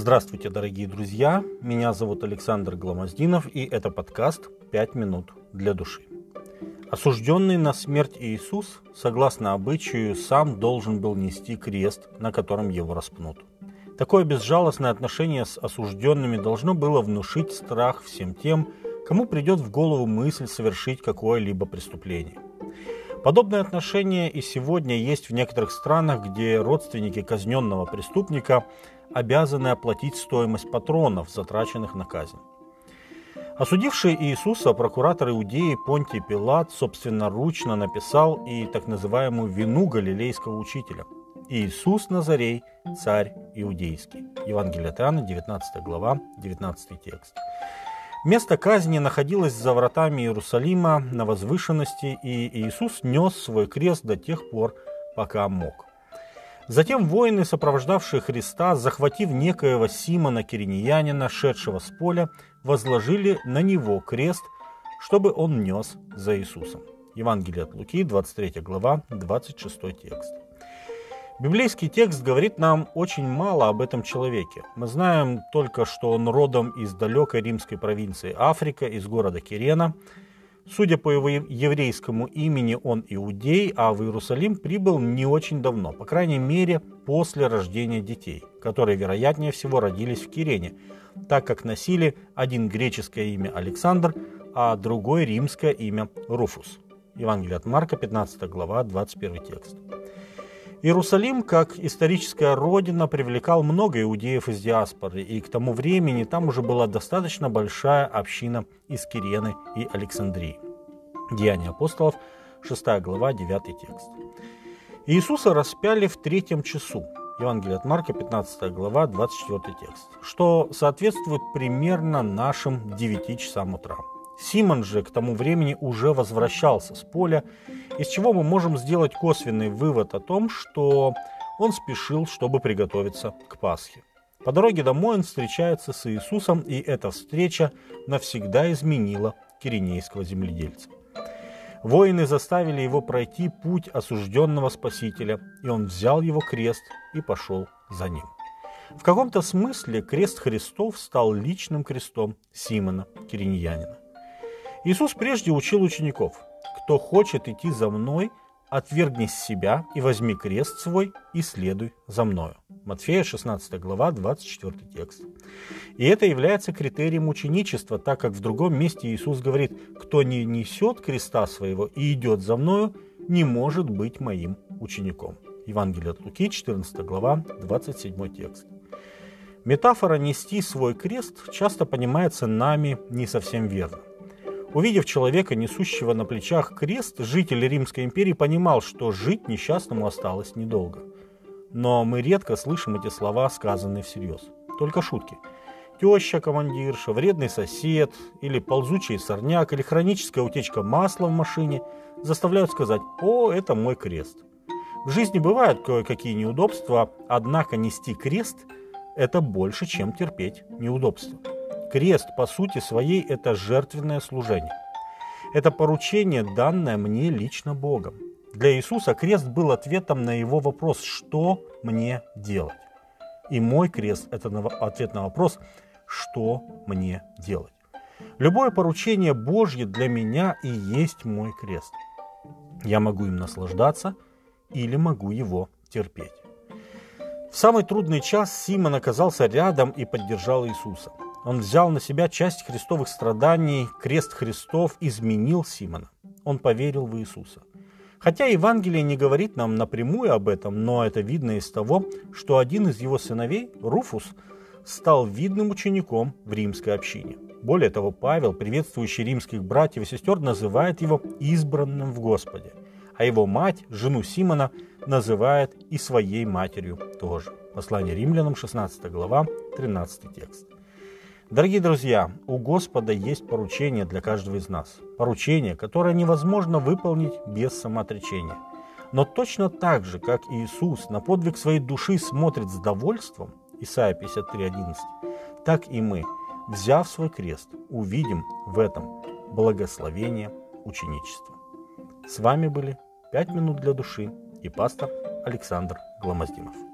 Здравствуйте, дорогие друзья! Меня зовут Александр Гламоздинов, и это подкаст «Пять минут для души». Осужденный на смерть Иисус, согласно обычаю, сам должен был нести крест, на котором его распнут. Такое безжалостное отношение с осужденными должно было внушить страх всем тем, кому придет в голову мысль совершить какое-либо преступление. Подобное отношение и сегодня есть в некоторых странах, где родственники казненного преступника обязаны оплатить стоимость патронов, затраченных на казнь. Осудивший Иисуса прокуратор Иудеи Понтий Пилат собственноручно написал и так называемую «вину галилейского учителя» – Иисус Назарей, царь иудейский. Евангелие от Иоанна, 19 глава, 19 текст. Место казни находилось за вратами Иерусалима на возвышенности, и Иисус нес свой крест до тех пор, пока мог. Затем воины, сопровождавшие Христа, захватив некоего Симона Кириньянина, шедшего с поля, возложили на него крест, чтобы он нес за Иисусом. Евангелие от Луки, 23 глава, 26 текст. Библейский текст говорит нам очень мало об этом человеке. Мы знаем только, что он родом из далекой римской провинции Африка, из города Кирена. Судя по его еврейскому имени, он иудей, а в Иерусалим прибыл не очень давно, по крайней мере, после рождения детей, которые, вероятнее всего, родились в Кирене, так как носили один греческое имя Александр, а другое римское имя Руфус. Евангелие от Марка, 15 глава, 21 текст. Иерусалим, как историческая родина, привлекал много иудеев из диаспоры, и к тому времени там уже была достаточно большая община из Кирены и Александрии. Деяния апостолов, 6 глава, 9 текст. Иисуса распяли в третьем часу. Евангелие от Марка, 15 глава, 24 текст, что соответствует примерно нашим 9 часам утра. Симон же к тому времени уже возвращался с поля, из чего мы можем сделать косвенный вывод о том, что он спешил, чтобы приготовиться к Пасхе. По дороге домой он встречается с Иисусом, и эта встреча навсегда изменила киринейского земледельца. Воины заставили его пройти путь осужденного Спасителя, и он взял его крест и пошел за ним. В каком-то смысле крест Христов стал личным крестом Симона Кириньянина. Иисус прежде учил учеников, кто хочет идти за мной, отвергнись себя и возьми крест свой и следуй за мною. Матфея 16 глава, 24 текст. И это является критерием ученичества, так как в другом месте Иисус говорит, кто не несет креста своего и идет за мною, не может быть моим учеником. Евангелие от Луки, 14 глава, 27 текст. Метафора «нести свой крест» часто понимается нами не совсем верно. Увидев человека, несущего на плечах крест, житель Римской империи понимал, что жить несчастному осталось недолго. Но мы редко слышим эти слова, сказанные всерьез. Только шутки. Теща командирша, вредный сосед, или ползучий сорняк, или хроническая утечка масла в машине заставляют сказать «О, это мой крест». В жизни бывают кое-какие неудобства, однако нести крест – это больше, чем терпеть неудобства. Крест, по сути своей, это жертвенное служение. Это поручение, данное мне лично Богом. Для Иисуса крест был ответом на его вопрос «Что мне делать?». И мой крест – это ответ на вопрос «Что мне делать?». Любое поручение Божье для меня и есть мой крест. Я могу им наслаждаться или могу его терпеть. В самый трудный час Симон оказался рядом и поддержал Иисуса – он взял на себя часть христовых страданий, крест Христов изменил Симона. Он поверил в Иисуса. Хотя Евангелие не говорит нам напрямую об этом, но это видно из того, что один из его сыновей, Руфус, стал видным учеником в римской общине. Более того, Павел, приветствующий римских братьев и сестер, называет его избранным в Господе, а его мать, жену Симона, называет и своей матерью тоже. Послание римлянам, 16 глава, 13 текст. Дорогие друзья, у Господа есть поручение для каждого из нас. Поручение, которое невозможно выполнить без самоотречения. Но точно так же, как Иисус на подвиг своей души смотрит с довольством, Исайя 53.11, так и мы, взяв свой крест, увидим в этом благословение ученичества. С вами были «Пять минут для души» и пастор Александр Гломоздинов.